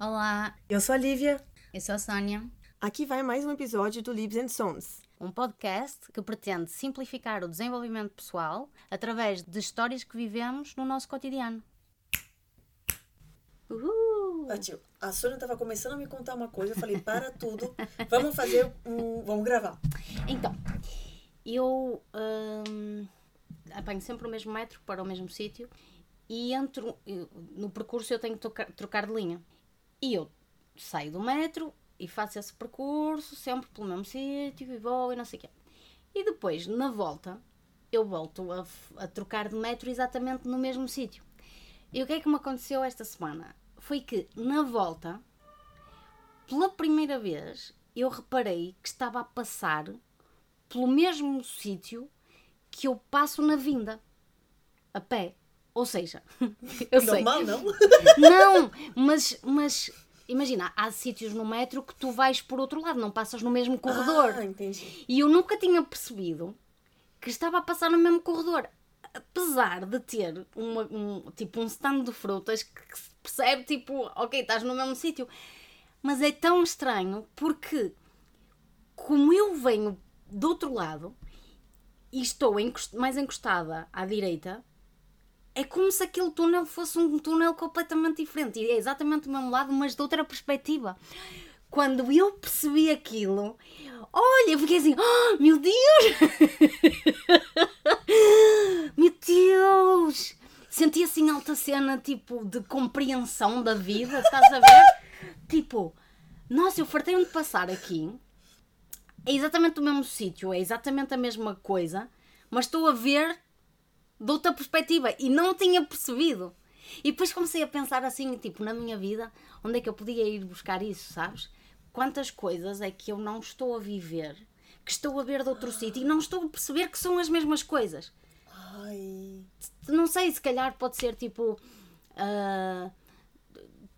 Olá, Eu sou a Lívia. eu sou a Sónia, Aqui vai mais um episódio do Libs and Sons. um podcast que pretende simplificar o desenvolvimento pessoal através de histórias que vivemos no nosso cotidiano. Uhul! Ah, tio, a Sônia tava começando a me contar uma coisa, eu falei, para tudo, vamos fazer um. Vamos gravar. Então, eu hum, apanho sempre o mesmo metro para o mesmo sítio e entro, no percurso eu tenho que trocar, trocar de linha. E eu saio do metro e faço esse percurso sempre pelo mesmo sítio e vou e não sei o quê. E depois, na volta, eu volto a, a trocar de metro exatamente no mesmo sítio. E o que é que me aconteceu esta semana? Foi que, na volta, pela primeira vez, eu reparei que estava a passar pelo mesmo sítio que eu passo na vinda, a pé. Ou seja, eu sei. Normal, não? Não, mas, mas imagina, há sítios no metro que tu vais por outro lado, não passas no mesmo corredor. Ah, entendi. E eu nunca tinha percebido que estava a passar no mesmo corredor. Apesar de ter uma, um, tipo um stand de frutas que se percebe, tipo, ok, estás no mesmo sítio. Mas é tão estranho porque, como eu venho do outro lado e estou mais encostada à direita, é como se aquele túnel fosse um túnel completamente diferente. É exatamente do mesmo lado, mas de outra perspectiva. Quando eu percebi aquilo, olha, eu fiquei assim, oh, meu Deus! meu Deus! Senti assim alta cena, tipo, de compreensão da vida, estás a ver? tipo, nossa, eu fartei-me de passar aqui. É exatamente o mesmo sítio, é exatamente a mesma coisa, mas estou a ver de outra perspectiva e não tinha percebido. E depois comecei a pensar assim, tipo, na minha vida, onde é que eu podia ir buscar isso, sabes? Quantas coisas é que eu não estou a viver, que estou a ver de outro sítio e não estou a perceber que são as mesmas coisas. Ai. Não sei, se calhar pode ser tipo.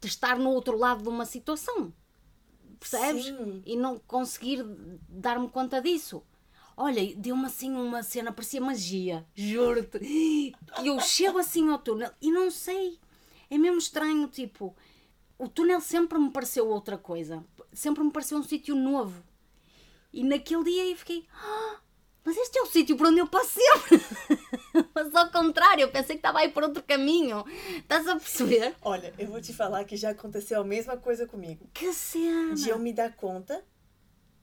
de estar no outro lado de uma situação. Percebes? Sim. E não conseguir dar-me conta disso. Olha, deu-me assim uma cena, parecia magia, juro-te. E eu chego assim ao túnel e não sei. É mesmo estranho, tipo. O túnel sempre me pareceu outra coisa. Sempre me pareceu um sítio novo. E naquele dia eu fiquei. "Ah, mas este é o sítio por onde eu passo sempre. mas ao contrário, eu pensei que estava aí por outro caminho. Estás a perceber? Olha, eu vou te falar que já aconteceu a mesma coisa comigo. Que cena! De eu me dar conta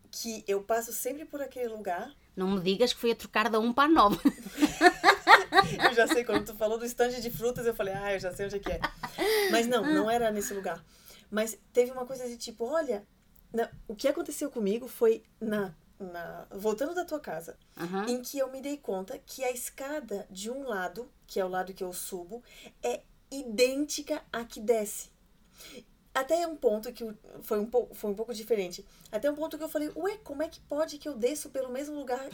que eu passo sempre por aquele lugar. Não me digas que foi a trocar da 1 para a 9. Eu já sei, quando tu falou do estande de frutas, eu falei, ah, eu já sei onde é que é. Mas não, não era nesse lugar. Mas teve uma coisa de tipo, olha, na- o que aconteceu comigo foi na, na voltando da tua casa, Aham. em que eu me dei conta que a escada de um lado, que é o lado que eu subo, é idêntica à que desce. Até um ponto que foi um, pouco, foi um pouco diferente. Até um ponto que eu falei, ué, como é que pode que eu desço pelo mesmo lugar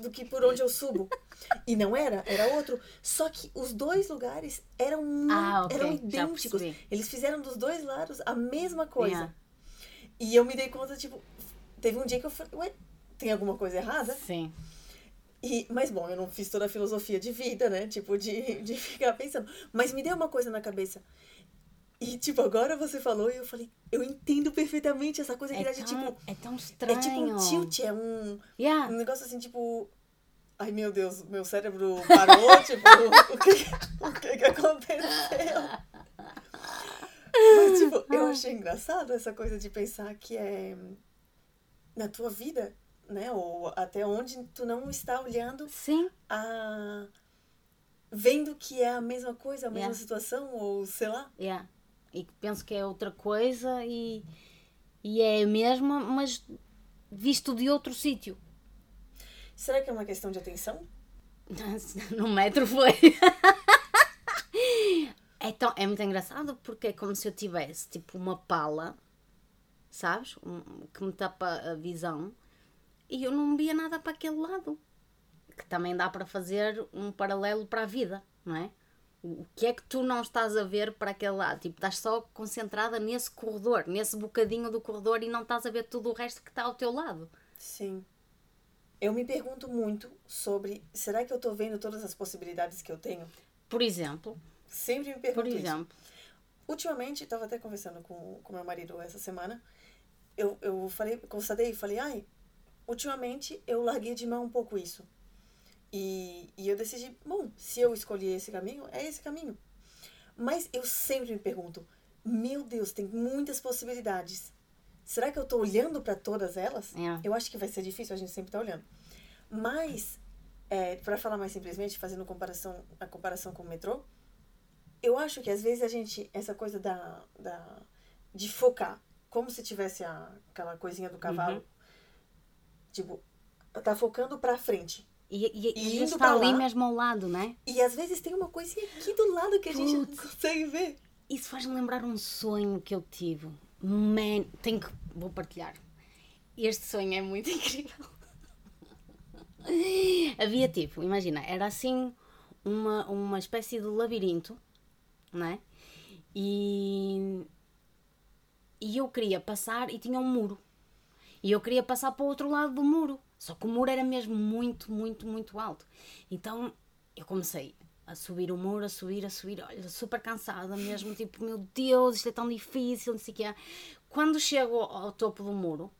do que por onde eu subo? E não era, era outro. Só que os dois lugares eram, Ah, ok, eram idênticos. Eles fizeram dos dois lados a mesma coisa. Yeah. E eu me dei conta, tipo, teve um dia que eu falei, ué, tem alguma coisa errada? Sim. E, mas bom, eu não fiz toda a filosofia de vida, né? Tipo, de, de ficar pensando. Mas me deu uma coisa na cabeça. E, tipo, agora você falou e eu falei, eu entendo perfeitamente essa coisa que É dá de, tão, tipo. é tão estranho. É tipo um tilt, é um, Yeah. um negócio assim, tipo. Ai meu Deus, meu cérebro parou, tipo, o que, o que que aconteceu? Mas, tipo, eu achei engraçado essa coisa de pensar que é na tua vida, né? Ou até onde tu não está olhando Sim. a vendo que é a mesma coisa, a mesma Yeah. situação, ou sei lá. Yeah. E que penso que é outra coisa e, e é a mesma, mas visto de outro sítio. Será que é uma questão de atenção? No metro foi. É, tão, é muito engraçado porque é como se eu tivesse tipo uma pala, sabes? Um- que me tapa a visão e eu não via nada para aquele lado. Que também dá para fazer um paralelo para a vida, não é? O que é que tu não estás a ver para aquele lado? Tipo, estás só concentrada nesse corredor, nesse bocadinho do corredor e não estás a ver tudo o resto que está ao teu lado. Sim. eu me pergunto muito sobre será que eu tô vendo todas as possibilidades que eu tenho? Por exemplo, Sempre me pergunto por isso. exemplo, Ultimamente, estava até conversando com, com meu marido essa semana. Eu, eu falei, constatei e falei, ai, ultimamente eu larguei de mão um pouco isso. E, e eu decidi, bom, se eu escolhi esse caminho, é esse caminho. Mas eu sempre me pergunto, meu Deus, tem muitas possibilidades. Será que eu tô olhando para todas elas? É. Eu acho que vai ser difícil, a gente sempre tá olhando. Mas, é, para falar mais simplesmente, fazendo comparação, a comparação com o metrô, eu acho que às vezes a gente, essa coisa da, da de focar, como se tivesse a, aquela coisinha do cavalo, tipo, tá focando pra frente. e, e, E e está ali lá- mesmo ao lado, não é? E às vezes tem uma coisinha aqui do lado que a gente não Putz. consegue ver. Isso faz-me lembrar um sonho que eu tive. Man, tenho que. Vou partilhar. Este sonho é muito incrível. Havia tipo, imagina, era assim uma, uma espécie de labirinto, não é? E, e eu queria passar e tinha um muro. E eu queria passar para o outro lado do muro. Só que o muro era mesmo muito, muito, muito alto. Então eu comecei a subir o muro, a subir, a subir, olha, super cansada mesmo, tipo, meu Deus, isto é tão difícil, não sei o quê. Quando chego ao topo do muro,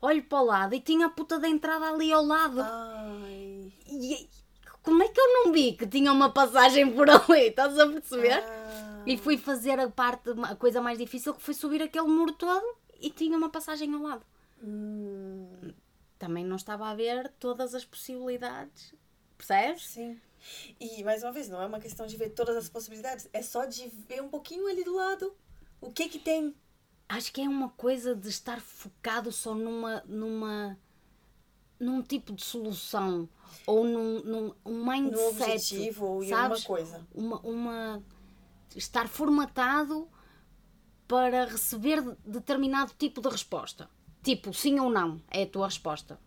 olho para o lado e tinha a puta da entrada ali ao lado. Ai. E como é que eu não vi que tinha uma passagem por ali? Estás a perceber? Ah. E fui fazer a parte, a coisa mais difícil que foi subir aquele muro todo e tinha uma passagem ao lado. Hum, Também não estava a ver todas as possibilidades. Percebes? sim. E mais uma vez, não é uma questão de ver todas as possibilidades, é só de ver um pouquinho ali do lado. O que que tem? Acho que é uma coisa de estar focado só numa. numa num tipo de solução ou num, num um mindset. No objetivo ou sabes? uma coisa. Uma, uma. estar formatado para receber determinado tipo de resposta. Tipo, sim ou não é a tua resposta.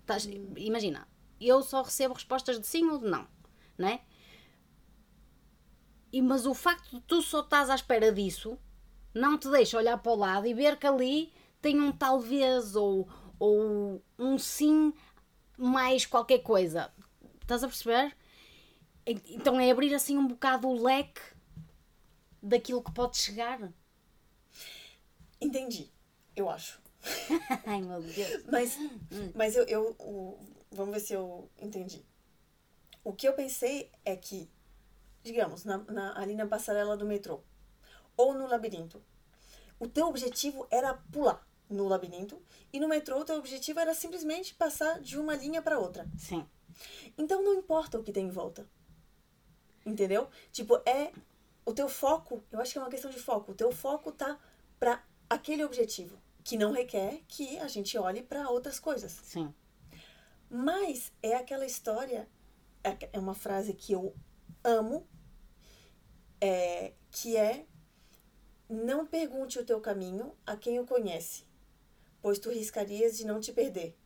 Estás- Imagina, eu só recebo respostas de sim ou de não, não é? E, mas o facto de tu só estás à espera disso não te deixa olhar para o lado e ver que ali tem um talvez ou, ou um sim mais qualquer coisa. Estás a perceber? Então é abrir assim um bocado o leque daquilo que pode chegar. Entendi, eu acho. Ai meu Deus. Mas, mas eu, eu o- vamos ver se eu entendi. O que eu pensei é que, digamos, na, na- ali na passarela do metrô ou no labirinto, o teu objetivo era pular no labirinto e no metrô o teu objetivo era simplesmente passar de uma linha para outra. Sim. Então não importa o que tem em volta. Entendeu? Tipo, é o teu foco, eu acho que é uma questão de foco. O teu foco tá para aquele objetivo, que não requer que a gente olhe para outras coisas. Sim. Mas é aquela história, é é uma frase que eu amo, é, que é não pergunte o teu caminho a quem o conhece, pois tu riscarias de não te perder.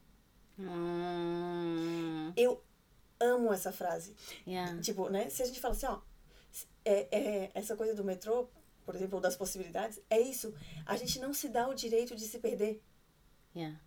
Hum, Eu amo essa frase. yeah. Tipo, né? Se a gente fala assim, ó, é, é, essa coisa do metrô, por exemplo, ou das possibilidades, é isso. A gente não se dá o direito de se perder. Yeah.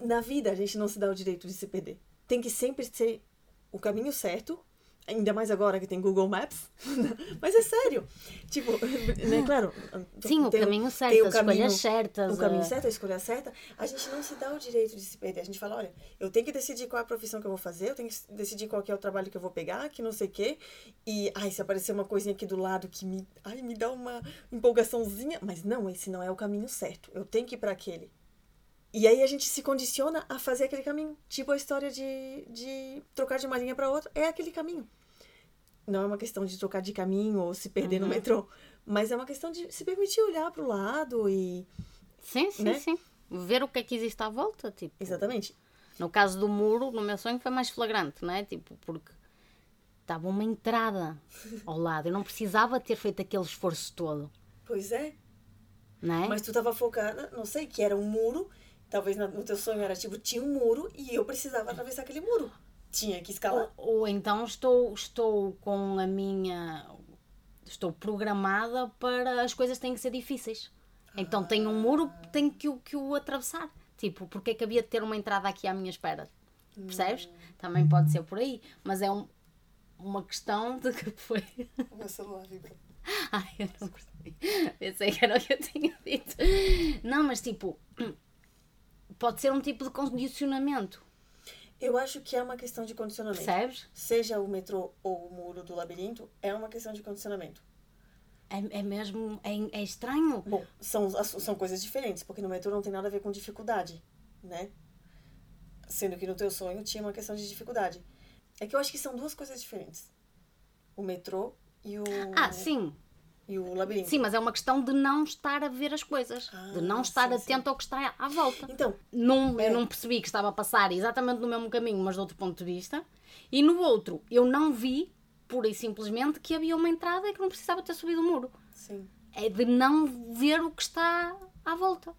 Na vida, a gente não se dá o direito de se perder. Tem que sempre ser o caminho certo, ainda mais agora que tem Google Maps. Mas é sério. Tipo, né, claro. Sim, o caminho certo, tem o as escolhas caminho- certas. O caminho a- certo, a escolha certa, a gente não se dá o direito de se perder. A gente fala, olha, eu tenho que decidir qual é a profissão que eu vou fazer, eu tenho que decidir qual é o trabalho que eu vou pegar, que não sei o quê. E, ai, se aparecer uma coisinha aqui do lado que me, ai, me dá uma empolgaçãozinha. Mas não, esse não é o caminho certo. Eu tenho que ir para aquele. E aí a gente se condiciona a fazer aquele caminho. Tipo a história de, de trocar de uma linha para outra. É aquele caminho. Não é uma questão de trocar de caminho ou se perder no metrô. Mas é uma questão de se permitir olhar para o lado e... Sim, sim, né? sim. Ver o que é que existe à volta, tipo. Exatamente. No caso do muro, no meu sonho foi mais flagrante, não é? Tipo, porque estava uma entrada ao lado. Eu não precisava ter feito aquele esforço todo, Pois é. não é? Mas tu tava focada, não sei, que era um muro. Talvez no teu sonho era tipo, tinha um muro e eu precisava atravessar aquele muro. Tinha que escalar. Ou, ou então estou, estou com a minha. Estou programada para as coisas têm que ser difíceis. Então tenho um muro, tenho que, o- que o atravessar. Tipo, porque é que havia de ter uma entrada aqui à minha espera? Percebes? Também pode ser por aí. Mas é um, uma questão de que foi. O meu celular vibrou. Ai, eu não percebi. Pensei que era o que eu tinha dito. Não, mas tipo, pode ser um tipo de condicionamento. Eu acho que é uma questão de condicionamento. Percebes? Seja o metrô ou o muro do labirinto, é uma questão de condicionamento. É, é mesmo. É, é estranho. Bom, são, são coisas diferentes, porque no metrô não tem nada a ver com dificuldade, né? Sendo que no teu sonho tinha uma questão de dificuldade. É que eu acho que são duas coisas diferentes. O metrô e o, Ah, sim. E o labirinto. Sim, mas é uma questão de não estar a ver as coisas. de não Ah, estar sim, atento ao que está à volta. Então, Num, É. Eu não percebi que estava a passar exatamente no mesmo caminho, mas de outro ponto de vista. E no outro, eu não vi, pura e simplesmente, que havia uma entrada e que não precisava ter subido o muro. sim. É de não ver o que está à volta.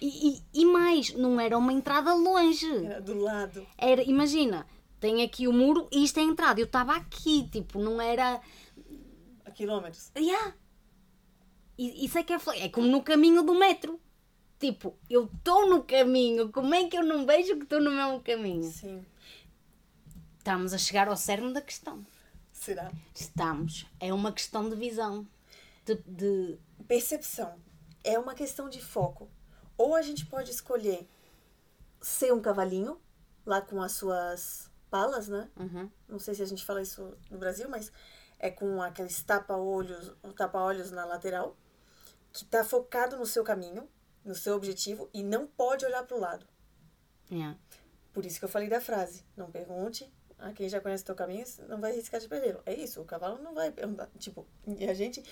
E, e, e mais, não era uma entrada longe. Era do lado. Era, imagina, tem aqui o muro e isto é a entrada. Eu estava aqui, tipo, não era. A quilômetros. Yeah. Isso é que é, é como no caminho do metro. Tipo, eu estou no caminho, como é que eu não vejo que estou no mesmo caminho? Sim. Estamos a chegar ao cerne da questão. Será? Estamos. É uma questão de visão. De, de- Percepção. É uma questão de foco. Ou a gente pode escolher ser um cavalinho, lá com as suas palas, né? Uhum. Não sei se a gente fala isso no Brasil, mas é com aqueles tapa-olhos, um tapa-olhos na lateral, que tá focado no seu caminho, no seu objetivo e não pode olhar para o lado. Yeah. Por isso que eu falei da frase. Não pergunte a quem já conhece o teu caminho, não vai riscar de perder. É isso, o cavalo não vai andar. Tipo, e a gente.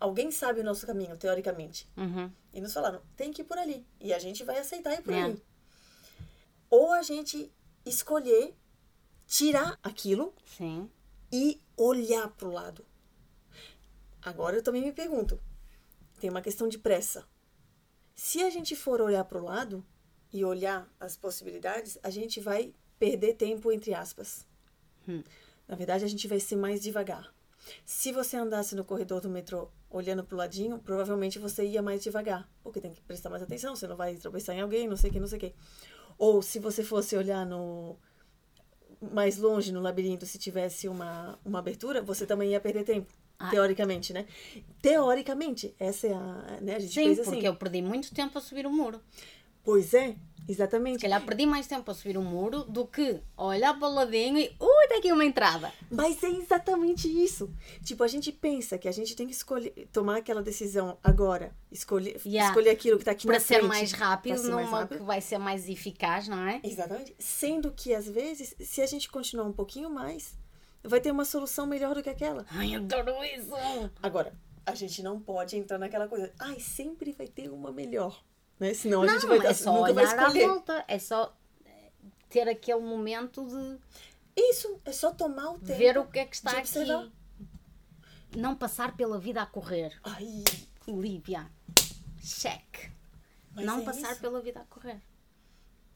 Alguém sabe o nosso caminho, teoricamente. Uhum. E nos falaram, tem que ir por ali. E a gente vai aceitar ir por É. ali. Ou a gente escolher tirar aquilo Sim. E olhar pro lado. Agora eu também me pergunto, tem uma questão de pressa. Se a gente for olhar pro lado e olhar as possibilidades, a gente vai perder tempo entre aspas. Na verdade, a gente vai ser mais devagar. Se você andasse no corredor do metrô olhando pro ladinho, provavelmente você ia mais devagar, porque tem que prestar mais atenção, você não vai tropeçar em alguém, não sei o que, não sei o que. Ou se você fosse olhar no mais longe no labirinto, se tivesse uma, uma abertura, você também ia perder tempo. Ah. Teoricamente, né? Teoricamente, essa é a. Né? A gente Sim, fez porque assim. eu perdi muito tempo a subir o muro. Pois é, Se exatamente. calhar perdi mais tempo a subir o muro do que olhar para o ladinho e. Ui, tem aqui uma entrada. Mas é exatamente isso. Tipo, a gente pensa que a gente tem que escolher, tomar aquela decisão agora, escolher, Yeah. escolher aquilo que tá aqui Para na ser frente, mais rápido, ser mais rápido. que vai ser mais eficaz, não é? Exatamente. Sendo que, às vezes, se a gente continuar um pouquinho mais, vai ter uma solução melhor do que aquela. Ai, adoro isso! Agora, a gente não pode entrar naquela coisa, ai, sempre vai ter uma melhor. Né? Senão a Não, gente vai é só nunca vai escolher. volta. É só ter aquele momento de Isso, é só tomar o tempo. ver o que é que está aqui. Não passar pela vida a correr. Ai, Lívia, cheque. mas não é passar isso. pela vida a correr.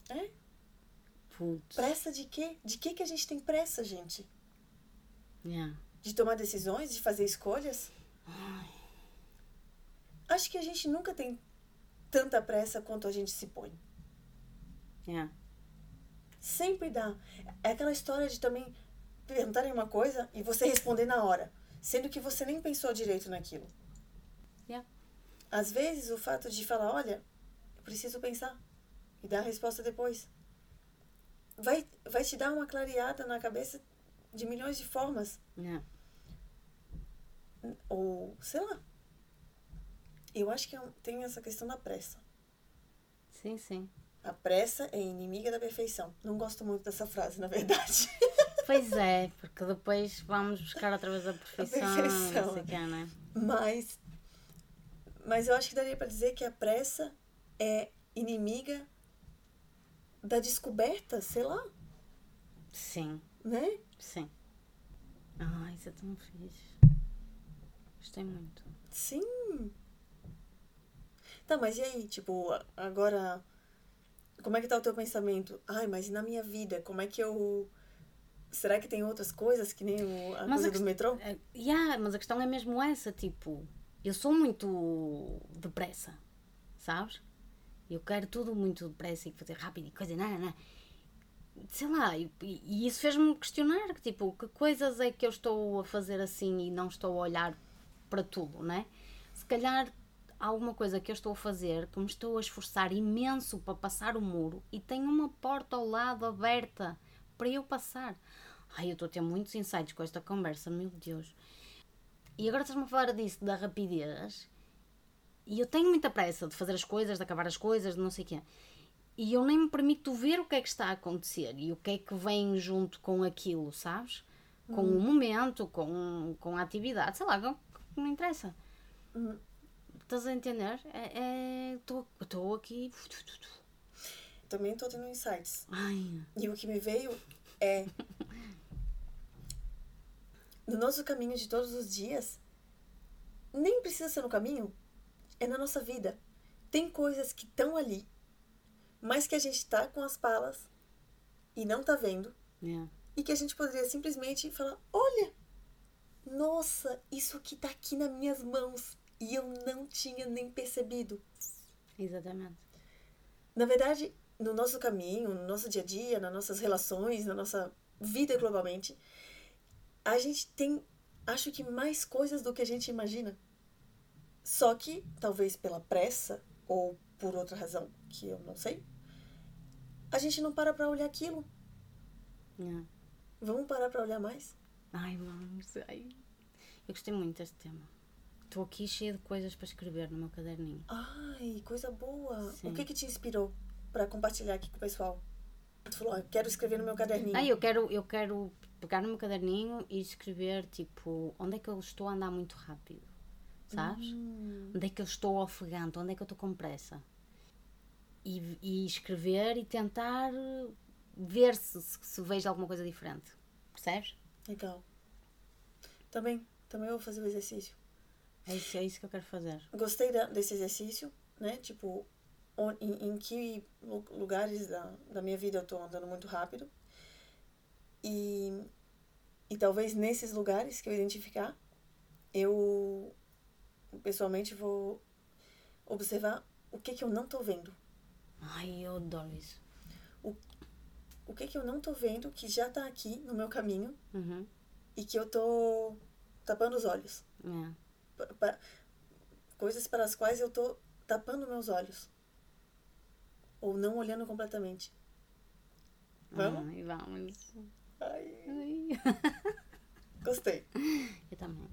É? Putz. Pressa de quê? De que que a gente tem pressa, gente? Yeah. De tomar decisões, de fazer escolhas? Acho que a gente nunca tem tanta pressa quanto a gente se põe. Yeah. Sempre dá. É aquela história de também perguntarem uma coisa e você responder na hora, sendo que você nem pensou direito naquilo. Yeah. Às vezes, o fato de falar, olha, eu preciso pensar e dar a resposta depois, vai, vai te dar uma clareada na cabeça de milhões de formas. Yeah. Ou, sei lá. Eu acho que é tem essa questão da pressa. Sim, sim. A pressa é inimiga da perfeição. Não gosto muito dessa frase, na verdade. Pois é, porque depois vamos buscar outra vez a perfeição. perfeição. Não sei o que, não é? Mas, mas eu acho que daria para dizer que a pressa é inimiga da descoberta, sei lá, Sim, né? sim. Ai, isso é tão fixe. Gostei muito. Sim. Tá, mas e aí, tipo, agora, como é que tá o teu pensamento? Ai, mas e na minha vida, como é que eu... Será que tem outras coisas, que nem o- a Mas coisa a do metrô? É, yeah, mas a questão é mesmo essa, tipo, eu sou muito depressa, sabes? Eu quero tudo muito depressa e fazer rápido e coisa, não, não. sei lá, e, e isso fez-me questionar, que, tipo, que coisas é que eu estou a fazer assim e não estou a olhar para tudo, né? Se calhar alguma coisa que eu estou a fazer que me estou a esforçar imenso para passar o muro e tem uma porta ao lado aberta para eu passar. Ai, eu estou a ter muitos insights com esta conversa, meu Deus. E agora estás-me a falar disso, da rapidez. E eu tenho muita pressa de fazer as coisas, de acabar as coisas, de não sei o quê. E eu nem me permito ver o que é que está a acontecer e o que é que vem junto com aquilo, sabes? Com o momento, com, com a atividade, sei lá, não, não interessa. Estás a entender? Estou aqui. Também tô tendo insights. Ai, E o que me veio é. No nosso caminho de todos os dias, nem precisa ser no caminho, é na nossa vida. Tem coisas que estão ali, mas que a gente tá com as palas e não tá vendo, é. e que a gente poderia simplesmente falar: olha, nossa, isso aqui tá aqui nas minhas mãos e eu não tinha nem percebido. Exatamente. Na verdade, no nosso caminho, no nosso dia a dia, nas nossas relações, na nossa vida globalmente, a gente tem, acho que mais coisas do que a gente imagina. Só que, talvez pela pressa ou por outra razão que eu não sei, a gente não para pra olhar aquilo. É. Vamos parar pra olhar mais? Ai, vamos. Ai. Eu gostei muito deste tema. Estou aqui cheia de coisas para escrever no meu caderninho. Ai, coisa boa. Sim. O que que te inspirou pra compartilhar aqui com o pessoal? Tu falou, ah, quero escrever no meu caderninho. Ah, eu quero, eu quero pegar no meu caderninho e escrever, tipo, onde é que eu estou a andar muito rápido, sabes? Onde é que eu estou ofegante, onde é que eu estou com pressa. E, e escrever e tentar ver se, se, se vejo alguma coisa diferente, percebes? Legal. Também, também vou fazer o exercício. É isso, é isso que eu quero fazer. Gostei da- desse exercício, né? Tipo, on- em, em que lu- lugares da, da minha vida eu tô andando muito rápido. E, e talvez nesses lugares que eu identificar, eu pessoalmente vou observar o que que eu não tô vendo. Ai, eu adoro isso. O que que eu não tô vendo que já tá aqui no meu caminho Uhum. e que eu tô tapando os olhos. É. Pa- coisas para as quais eu tô tapando meus olhos. Ou não olhando completamente. Vamos? Ai, vamos. Ai, Ai. gostei. Eu também.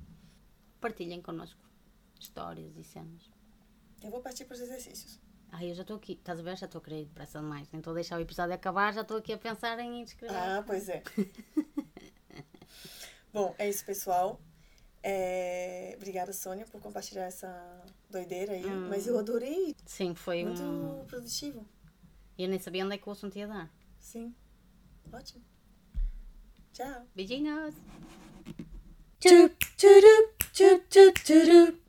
Partilhem connosco histórias e cenas. Eu vou partir para os exercícios. Ai, eu já estou aqui. Estás a ver? Já estou a querer depressa demais. Nem estou a deixar o episódio acabar, já estou aqui a pensar em escrever. Ah, pois é. Bom, é isso, pessoal. É, Obrigada, Sônia, por compartilhar essa doideira aí. Mas eu adorei. Sim, foi Muito um. produtivo. Eu nem sabia onde é que o assunto ia dar. Sim. Ótimo. Tchau. Beijinhos! Tchup, tchurup, tchup, tchup, tchurup.